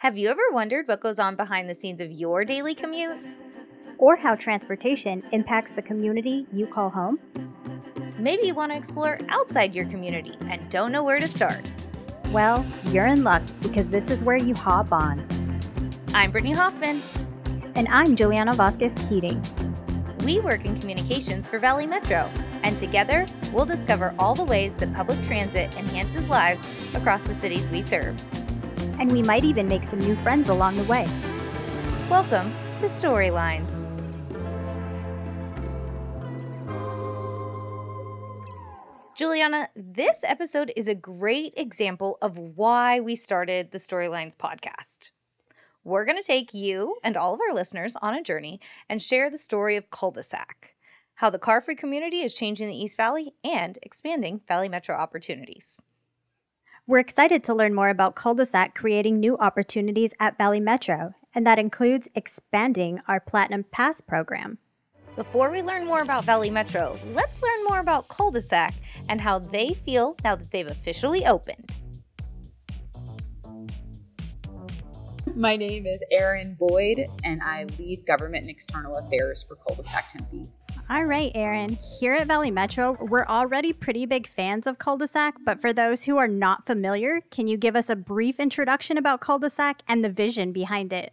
Have you ever wondered what goes on behind the scenes of your daily commute? Or how transportation impacts the community you call home? Maybe you want to explore outside your community and don't know where to start. Well, you're in luck because this is where you hop on. I'm Brittany Hoffman. And I'm Juliana Vasquez Keating. We work in communications for Valley Metro, and together we'll discover all the ways that public transit enhances lives across the cities we serve and we might even make some new friends along the way. Welcome to Storylines. Juliana, this episode is a great example of why we started the Storylines podcast. We're going to take you and all of our listeners on a journey and share the story of Culdesac, how the car-free community is changing the East Valley and expanding Valley Metro opportunities. We're excited to learn more about Culdesac creating new opportunities at Valley Metro, and that includes expanding our Platinum Pass program. Before we learn more about Valley Metro, let's learn more about Culdesac and how they feel now that they've officially opened. My name is Erin Boyd, and I lead government and external affairs for Culdesac Tempe. All right, Erin. Here at Valley Metro, we're already pretty big fans of Culdesac, but for those who are not familiar, can you give us a brief introduction about Culdesac and the vision behind it?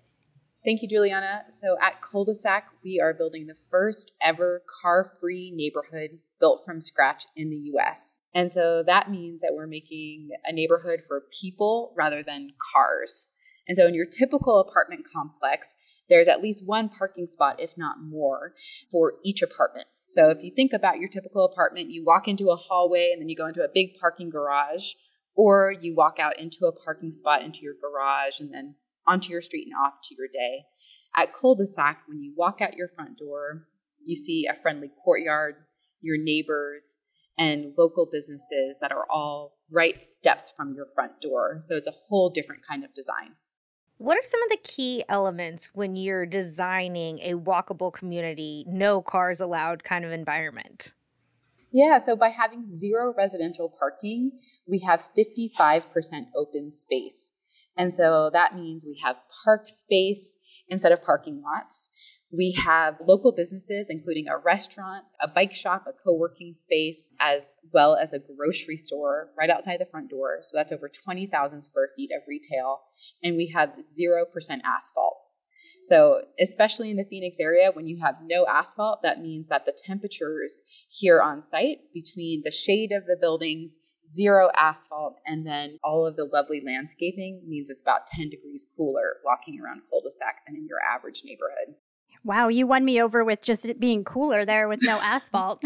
Thank you, Juliana. So at Culdesac, we are building the first ever car-free neighborhood built from scratch in the US. And so that means that we're making a neighborhood for people rather than cars. And so in your typical apartment complex, there's at least one parking spot, if not more, for each apartment. So if you think about your typical apartment, you walk into a hallway and then you go into a big parking garage, or you walk out into a parking spot into your garage and then onto your street and off to your day. At Culdesac, when you walk out your front door, you see a friendly courtyard, your neighbors, and local businesses that are all right steps from your front door. So it's a whole different kind of design. What are some of the key elements when you're designing a walkable community, no cars allowed kind of environment? Yeah, so by having zero residential parking, we have 55% open space. And so that means we have park space instead of parking lots. We have local businesses, including a restaurant, a bike shop, a co working space, as well as a grocery store right outside the front door. So that's over 20,000 square feet of retail. And we have 0% asphalt. So, especially in the Phoenix area, when you have no asphalt, that means that the temperatures here on site between the shade of the buildings, zero asphalt, and then all of the lovely landscaping means it's about 10 degrees cooler walking around Culdesac than in your average neighborhood. Wow, you won me over with just it being cooler there with no asphalt.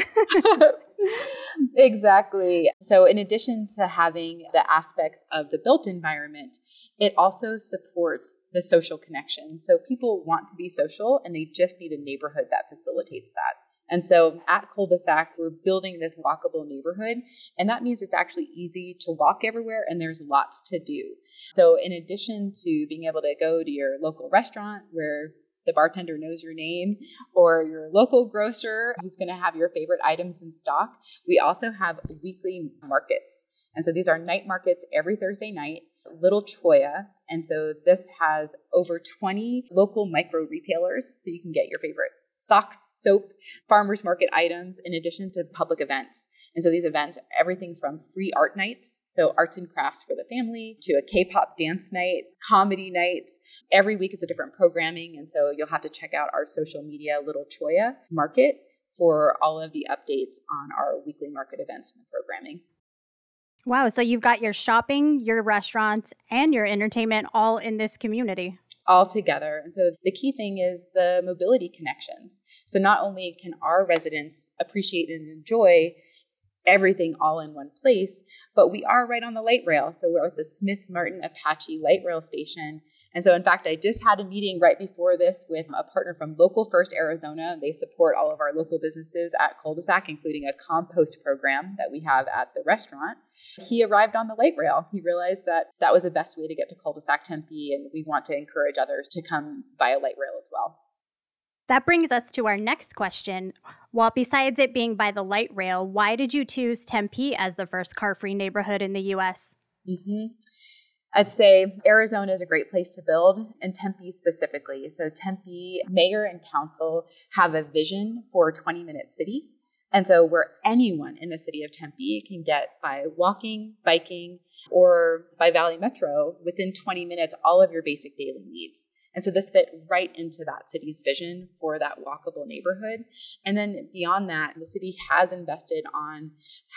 exactly. So, in addition to having the aspects of the built environment, it also supports the social connection. So, people want to be social and they just need a neighborhood that facilitates that. And so at Culdesac, we're building this walkable neighborhood. And that means it's actually easy to walk everywhere and there's lots to do. So, in addition to being able to go to your local restaurant where the bartender knows your name or your local grocer who's going to have your favorite items in stock. We also have weekly markets. And so these are night markets every Thursday night, Little Cholla. And so this has over 20 local micro retailers. So you can get your favorite socks, soap, farmers market items, in addition to public events. And so these events, everything from free art nights, so arts and crafts for the family, to a K pop dance night, comedy nights. Every week is a different programming. And so you'll have to check out our social media, Little Cholla Market, for all of the updates on our weekly market events and the programming. Wow. So you've got your shopping, your restaurants, and your entertainment all in this community all together. And so the key thing is the mobility connections. So not only can our residents appreciate and enjoy everything all in one place, but we are right on the light rail. So we're at the Smith Martin Apache light rail station. And so, in fact, I just had a meeting right before this with a partner from Local First Arizona. They support all of our local businesses at Culdesac, including a compost program that we have at the restaurant. He arrived on the light rail. He realized that that was the best way to get to Culdesac Tempe, and we want to encourage others to come via light rail as well. That brings us to our next question. Well, besides it being by the light rail, why did you choose Tempe as the first car free neighborhood in the US? Mm-hmm. I'd say Arizona is a great place to build, and Tempe specifically. So, Tempe mayor and council have a vision for a 20 minute city. And so, where anyone in the city of Tempe can get by walking, biking, or by Valley Metro within 20 minutes all of your basic daily needs. And so, this fit right into that city's vision for that walkable neighborhood. And then beyond that, the city has invested on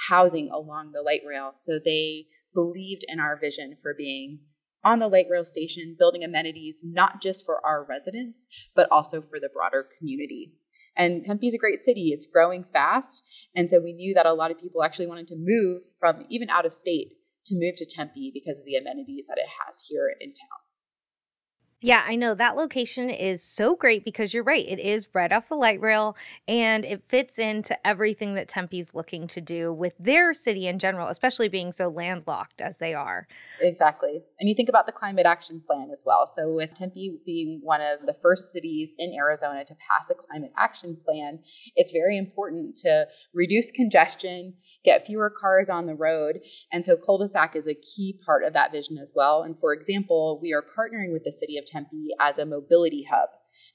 housing along the light rail. So, they believed in our vision for being on the light rail station, building amenities not just for our residents, but also for the broader community. And Tempe is a great city. It's growing fast. And so we knew that a lot of people actually wanted to move from even out of state to move to Tempe because of the amenities that it has here in town. Yeah, I know that location is so great because you're right. It is right off the light rail and it fits into everything that Tempe's looking to do with their city in general, especially being so landlocked as they are. Exactly. And you think about the climate action plan as well. So, with Tempe being one of the first cities in Arizona to pass a climate action plan, it's very important to reduce congestion, get fewer cars on the road. And so, Culdesac is a key part of that vision as well. And for example, we are partnering with the city of as a mobility hub.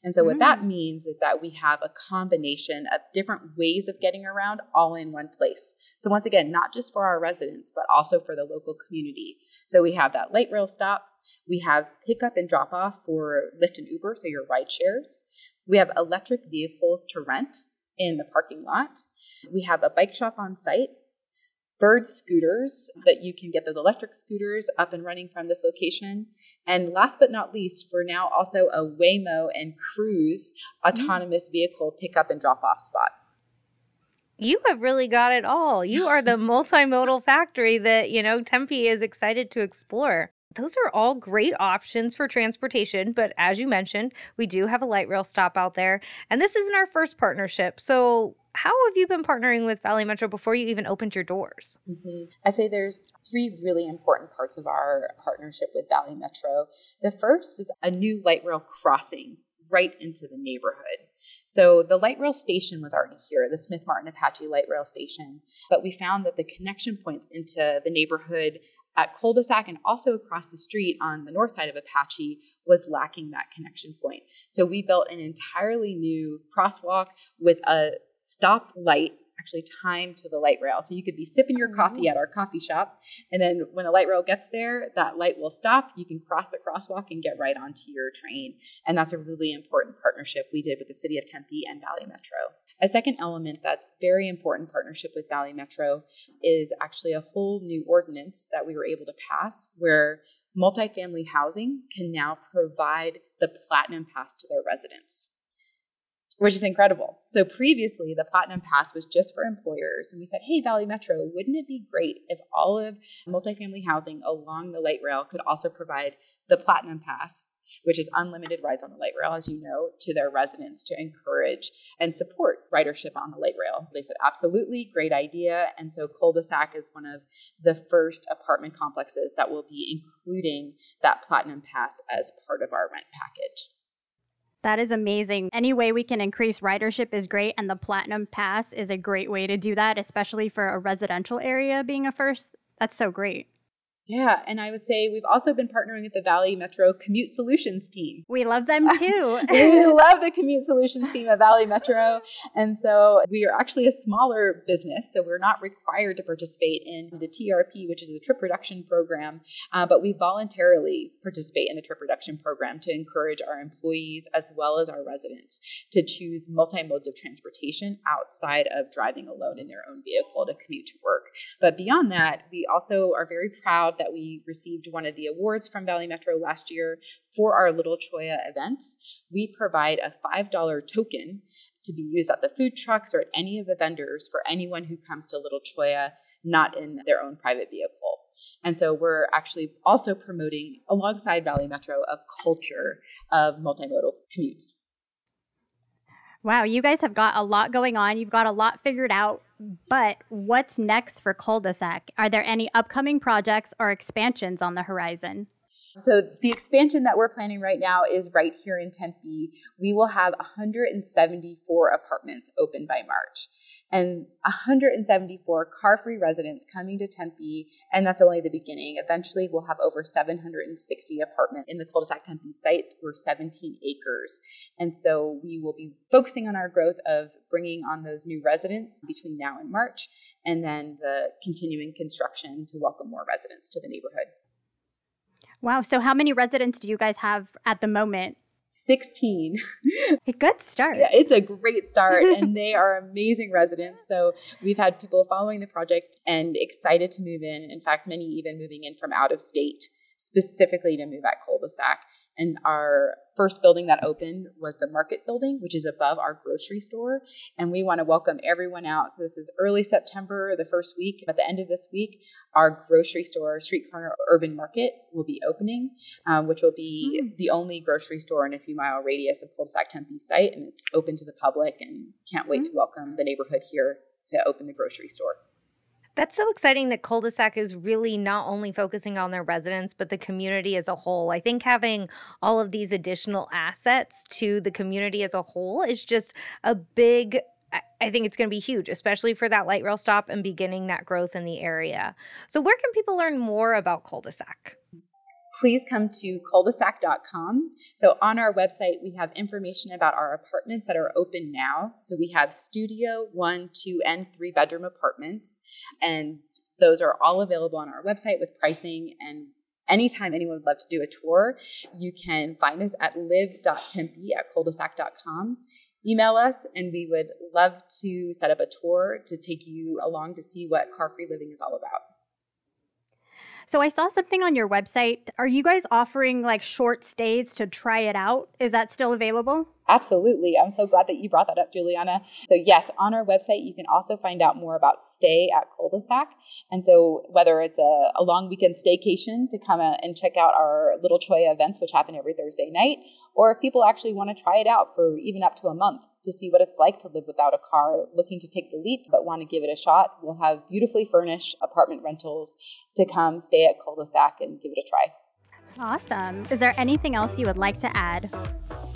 And so, what mm. that means is that we have a combination of different ways of getting around all in one place. So, once again, not just for our residents, but also for the local community. So, we have that light rail stop, we have pickup and drop off for Lyft and Uber, so your ride shares. We have electric vehicles to rent in the parking lot. We have a bike shop on site bird scooters that you can get those electric scooters up and running from this location. And last but not least, for now, also a Waymo and Cruise mm-hmm. autonomous vehicle pickup and drop off spot. You have really got it all. You are the multimodal factory that, you know, Tempe is excited to explore. Those are all great options for transportation, but as you mentioned, we do have a light rail stop out there, and this isn't our first partnership. So, how have you been partnering with Valley Metro before you even opened your doors? Mm-hmm. I say there's three really important parts of our partnership with Valley Metro. The first is a new light rail crossing right into the neighborhood. So the light rail station was already here, the Smith Martin Apache light rail station, but we found that the connection points into the neighborhood at Culdesac and also across the street on the north side of Apache was lacking that connection point. So we built an entirely new crosswalk with a stop light actually timed to the light rail. So you could be sipping your coffee oh. at our coffee shop, and then when the light rail gets there, that light will stop. You can cross the crosswalk and get right onto your train. And that's a really important partnership we did with the City of Tempe and Valley Metro. A second element that's very important partnership with Valley Metro is actually a whole new ordinance that we were able to pass where multifamily housing can now provide the platinum pass to their residents which is incredible. So previously, the Platinum Pass was just for employers. And we said, hey, Valley Metro, wouldn't it be great if all of multifamily housing along the light rail could also provide the Platinum Pass, which is unlimited rides on the light rail, as you know, to their residents to encourage and support ridership on the light rail? They said, absolutely, great idea. And so Culdesac is one of the first apartment complexes that will be including that Platinum Pass as part of our rent package. That is amazing. Any way we can increase ridership is great, and the Platinum Pass is a great way to do that, especially for a residential area being a first. That's so great. Yeah, and I would say we've also been partnering with the Valley Metro Commute Solutions team. We love them too. we love the Commute Solutions team at Valley Metro. And so we are actually a smaller business, so we're not required to participate in the TRP, which is the trip reduction program, uh, but we voluntarily participate in the trip reduction program to encourage our employees as well as our residents to choose multi modes of transportation outside of driving alone in their own vehicle to commute to work. But beyond that, we also are very proud that we received one of the awards from Valley Metro last year for our Little Cholla events. We provide a $5 token to be used at the food trucks or at any of the vendors for anyone who comes to Little Cholla not in their own private vehicle. And so we're actually also promoting, alongside Valley Metro, a culture of multimodal commutes. Wow, you guys have got a lot going on. You've got a lot figured out. But what's next for Culdesac? Are there any upcoming projects or expansions on the horizon? So the expansion that we're planning right now is right here in Tempe. We will have 174 apartments open by March. And 174 car free residents coming to Tempe. And that's only the beginning. Eventually, we'll have over 760 apartments in the Culdesac Tempe site. We're 17 acres. And so we will be focusing on our growth of bringing on those new residents between now and March, and then the continuing construction to welcome more residents to the neighborhood. Wow. So, how many residents do you guys have at the moment? 16. a good start. Yeah, it's a great start, and they are amazing residents. So, we've had people following the project and excited to move in. In fact, many even moving in from out of state specifically to move at Culdesac. And our first building that opened was the market building, which is above our grocery store. And we want to welcome everyone out. So this is early September, the first week. At the end of this week, our grocery store, Street Corner Urban Market, will be opening, um, which will be mm. the only grocery store in a few mile radius of Culdesac Tempe site. And it's open to the public and can't wait mm. to welcome the neighborhood here to open the grocery store. That's so exciting that Culdesac is really not only focusing on their residents, but the community as a whole. I think having all of these additional assets to the community as a whole is just a big I think it's going to be huge, especially for that light rail stop and beginning that growth in the area. So, where can people learn more about Culdesac? Please come to culdesac.com. So on our website, we have information about our apartments that are open now. So we have studio, one, two, and three bedroom apartments. And those are all available on our website with pricing and anytime anyone would love to do a tour, you can find us at live.tempe at culdesac.com. Email us, and we would love to set up a tour to take you along to see what car free living is all about. So I saw something on your website. Are you guys offering like short stays to try it out? Is that still available? Absolutely. I'm so glad that you brought that up, Juliana. So, yes, on our website, you can also find out more about stay at Culdesac. And so, whether it's a, a long weekend staycation to come and check out our Little Cholla events, which happen every Thursday night, or if people actually want to try it out for even up to a month to see what it's like to live without a car, looking to take the leap, but want to give it a shot, we'll have beautifully furnished apartment rentals to come stay at Culdesac and give it a try. Awesome. Is there anything else you would like to add?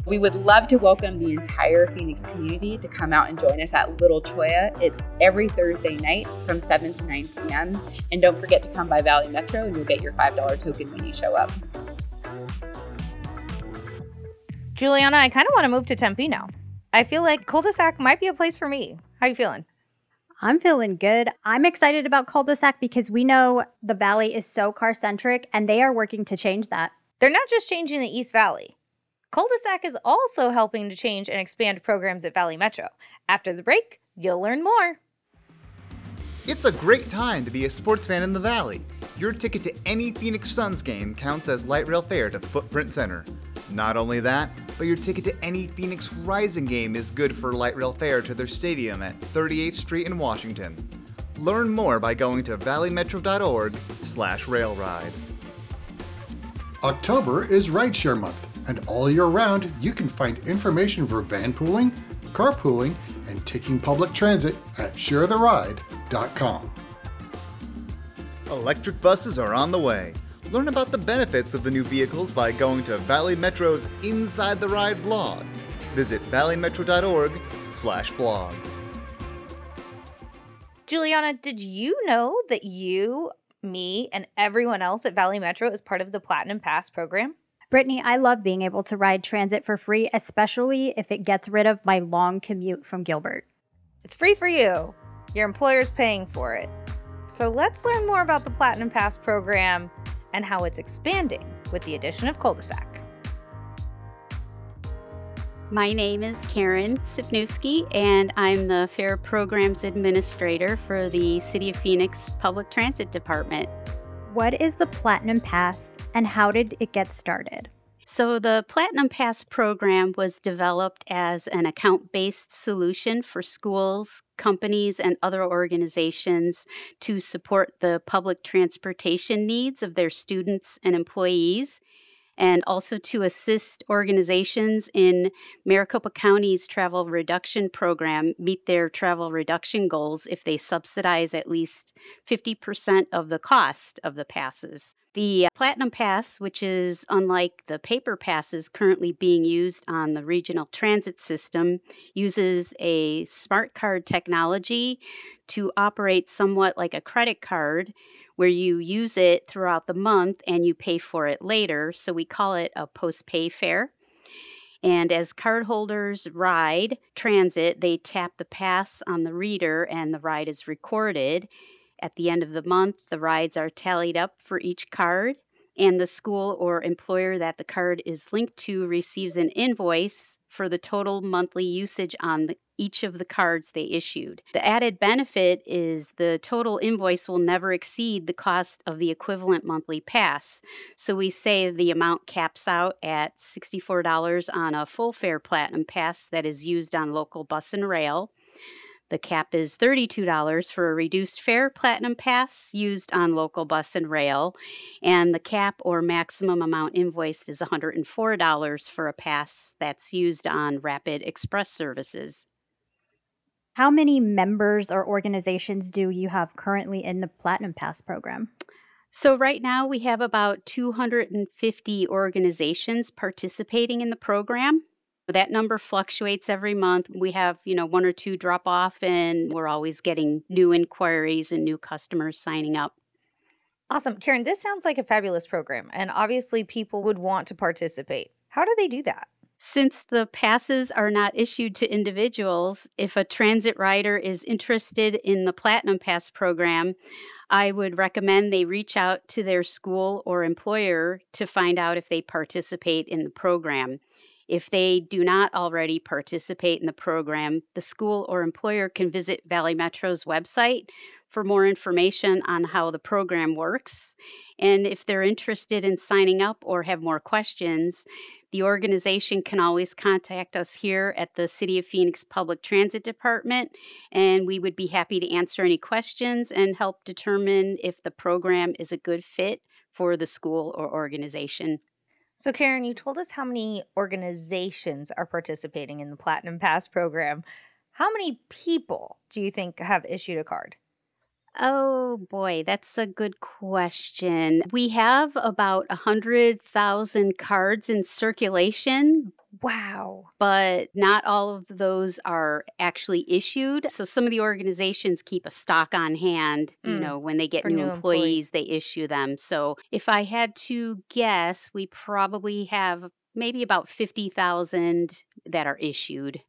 We would love to welcome the entire Phoenix community to come out and join us at Little Cholla. It's every Thursday night from 7 to 9 p.m. And don't forget to come by Valley Metro and you'll get your $5 token when you show up. Juliana, I kind of want to move to Tempe now. I feel like Culdesac might be a place for me. How you feeling? I'm feeling good. I'm excited about Culdesac because we know the valley is so car centric and they are working to change that. They're not just changing the East Valley. Culdesac is also helping to change and expand programs at Valley Metro. After the break, you'll learn more. It's a great time to be a sports fan in the Valley. Your ticket to any Phoenix Suns game counts as light rail fare to Footprint Center. Not only that, but your ticket to any Phoenix Rising game is good for light rail fare to their stadium at 38th Street in Washington. Learn more by going to valleymetro.org slash railride. October is Rideshare Month and all year round you can find information for van pooling, carpooling, and taking public transit at sharetheride.com. Electric buses are on the way. Learn about the benefits of the new vehicles by going to Valley Metro's Inside the Ride blog. Visit valleymetro.org/blog. Juliana, did you know that you, me, and everyone else at Valley Metro is part of the Platinum Pass program? Brittany, I love being able to ride transit for free, especially if it gets rid of my long commute from Gilbert. It's free for you. Your employer's paying for it. So let's learn more about the Platinum Pass program and how it's expanding with the addition of Culdesac. My name is Karen Sipnewski, and I'm the Fare Programs Administrator for the City of Phoenix Public Transit Department. What is the Platinum Pass and how did it get started? So, the Platinum Pass program was developed as an account based solution for schools, companies, and other organizations to support the public transportation needs of their students and employees. And also to assist organizations in Maricopa County's travel reduction program meet their travel reduction goals if they subsidize at least 50% of the cost of the passes. The Platinum Pass, which is unlike the paper passes currently being used on the regional transit system, uses a smart card technology to operate somewhat like a credit card where you use it throughout the month and you pay for it later. So we call it a post pay fare. And as cardholders ride transit, they tap the pass on the reader and the ride is recorded. At the end of the month, the rides are tallied up for each card, and the school or employer that the card is linked to receives an invoice for the total monthly usage on the, each of the cards they issued. The added benefit is the total invoice will never exceed the cost of the equivalent monthly pass. So we say the amount caps out at $64 on a full fare platinum pass that is used on local bus and rail. The cap is $32 for a reduced fare platinum pass used on local bus and rail, and the cap or maximum amount invoiced is $104 for a pass that's used on rapid express services. How many members or organizations do you have currently in the Platinum Pass program? So, right now we have about 250 organizations participating in the program. That number fluctuates every month. We have, you know, one or two drop off, and we're always getting new inquiries and new customers signing up. Awesome. Karen, this sounds like a fabulous program, and obviously people would want to participate. How do they do that? Since the passes are not issued to individuals, if a transit rider is interested in the Platinum Pass program, I would recommend they reach out to their school or employer to find out if they participate in the program. If they do not already participate in the program, the school or employer can visit Valley Metro's website for more information on how the program works. And if they're interested in signing up or have more questions, the organization can always contact us here at the City of Phoenix Public Transit Department, and we would be happy to answer any questions and help determine if the program is a good fit for the school or organization. So, Karen, you told us how many organizations are participating in the Platinum Pass program. How many people do you think have issued a card? Oh boy, that's a good question. We have about a 100,000 cards in circulation, Wow. but not all of those are actually issued. So some of the organizations keep a stock on hand, you Mm, know, when they get for new new employees. employees, they issue them. So if I had to guess, we probably have maybe about 50,000 that are issued.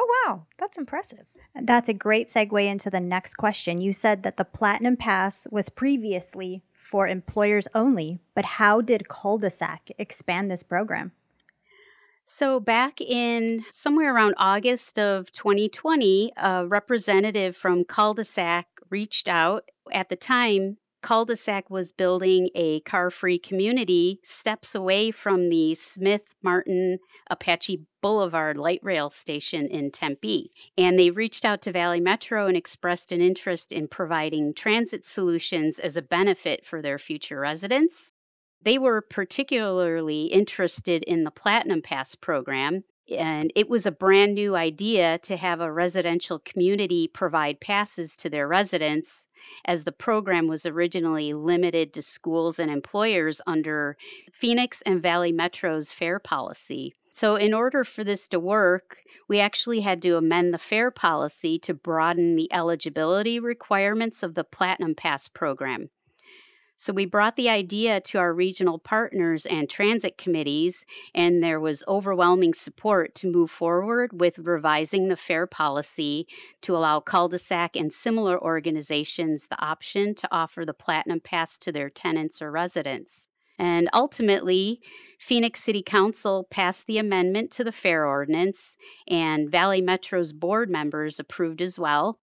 Oh, wow. That's impressive. That's a great segue into the next question. You said that the Platinum Pass was previously for employers only, but how did Culdesac expand this program? So, back in somewhere around August of 2020, a representative from Culdesac reached out. At the time, Culdesac was building a car free community steps away from the Smith Martin Apache Boulevard light rail station in Tempe. And they reached out to Valley Metro and expressed an interest in providing transit solutions as a benefit for their future residents. They were particularly interested in the Platinum Pass program, and it was a brand new idea to have a residential community provide passes to their residents, as the program was originally limited to schools and employers under Phoenix and Valley Metro's fare policy. So, in order for this to work, we actually had to amend the fare policy to broaden the eligibility requirements of the Platinum Pass program. So we brought the idea to our regional partners and transit committees, and there was overwhelming support to move forward with revising the fare policy to allow Culdesac and similar organizations the option to offer the Platinum Pass to their tenants or residents. And ultimately, Phoenix City Council passed the amendment to the fare ordinance, and Valley Metro's board members approved as well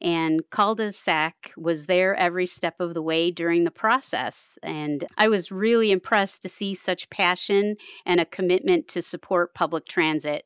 and Culdesac was there every step of the way during the process and i was really impressed to see such passion and a commitment to support public transit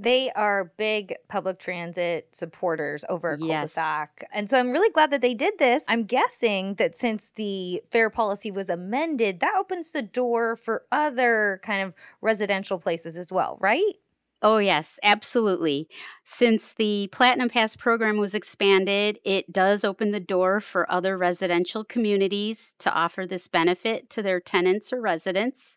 They are big public transit supporters over at Yes. Culdesac. And so I'm really glad that they did this. I'm guessing that since the fare policy was amended, that opens the door for other kind of residential places as well, right? Oh, yes, absolutely. Since the Platinum Pass program was expanded, it does open the door for other residential communities to offer this benefit to their tenants or residents.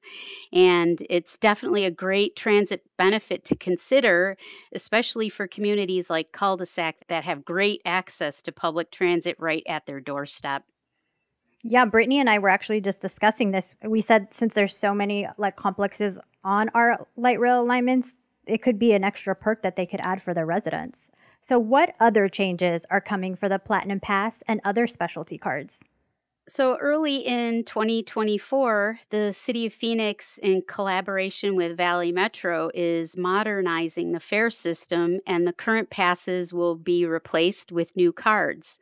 And it's definitely a great transit benefit to consider, especially for communities like Culdesac that have great access to public transit right at their doorstep. Yeah, Brittany and I were actually just discussing this. We said since there's so many like complexes on our light rail alignments, it could be an extra perk that they could add for their residents. So, what other changes are coming for the Platinum Pass and other specialty cards? So early in 2024, the City of Phoenix, in collaboration with Valley Metro, is modernizing the fare system, and the current passes will be replaced with new cards.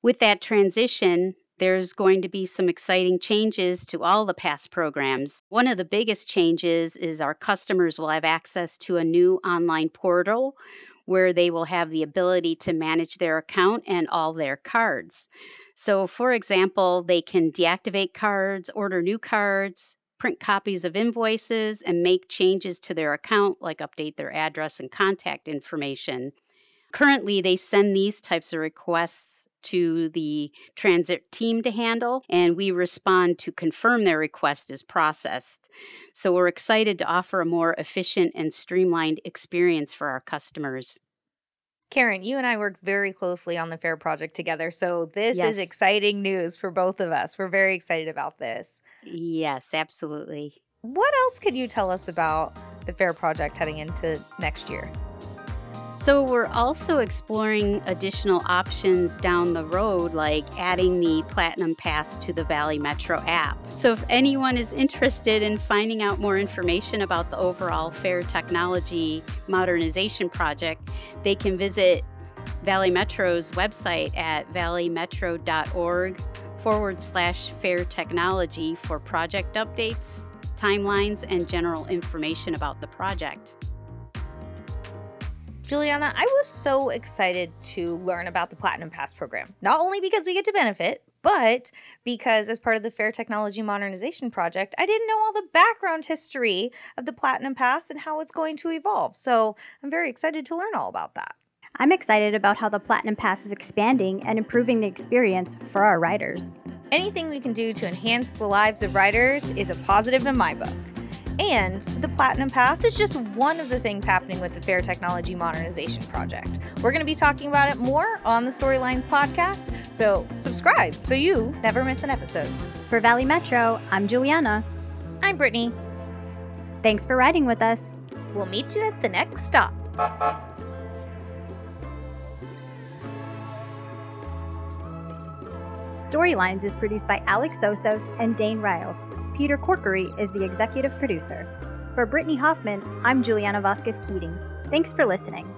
With that transition, there's going to be some exciting changes to all the past programs. One of the biggest changes is our customers will have access to a new online portal where they will have the ability to manage their account and all their cards. So, for example, they can deactivate cards, order new cards, print copies of invoices, and make changes to their account, like update their address and contact information. Currently, they send these types of requests to the transit team to handle, and we respond to confirm their request is processed. So, we're excited to offer a more efficient and streamlined experience for our customers. Karen, you and I work very closely on the fare project together. So this Yes. is exciting news for both of us. We're very excited about this. Yes, absolutely. What else could you tell us about the fare project heading into next year? So, we're also exploring additional options down the road, like adding the Platinum Pass to the Valley Metro app. So, if anyone is interested in finding out more information about the overall Fare Technology Modernization Project, they can visit Valley Metro's website at valleymetro.org forward slash fare technology for project updates, timelines, and general information about the project. Juliana, I was so excited to learn about the Platinum Pass program. Not only because we get to benefit, but because as part of the Fare Technology Modernization Project, I didn't know all the background history of the Platinum Pass and how it's going to evolve. So I'm very excited to learn all about that. I'm excited about how the Platinum Pass is expanding and improving the experience for our riders. Anything we can do to enhance the lives of riders is a positive in my book. And the Platinum Pass is just one of the things happening with the Fare Technology Modernization Project. We're going to be talking about it more on the Storylines podcast, so subscribe so you never miss an episode. For Valley Metro, I'm Juliana. I'm Brittany. Thanks for riding with us. We'll meet you at the next stop. Storylines is produced by Alex Sosos and Dane Riles. Peter Corkery is the executive producer. For Brittany Hoffman, I'm Juliana Vasquez Keating. Thanks for listening.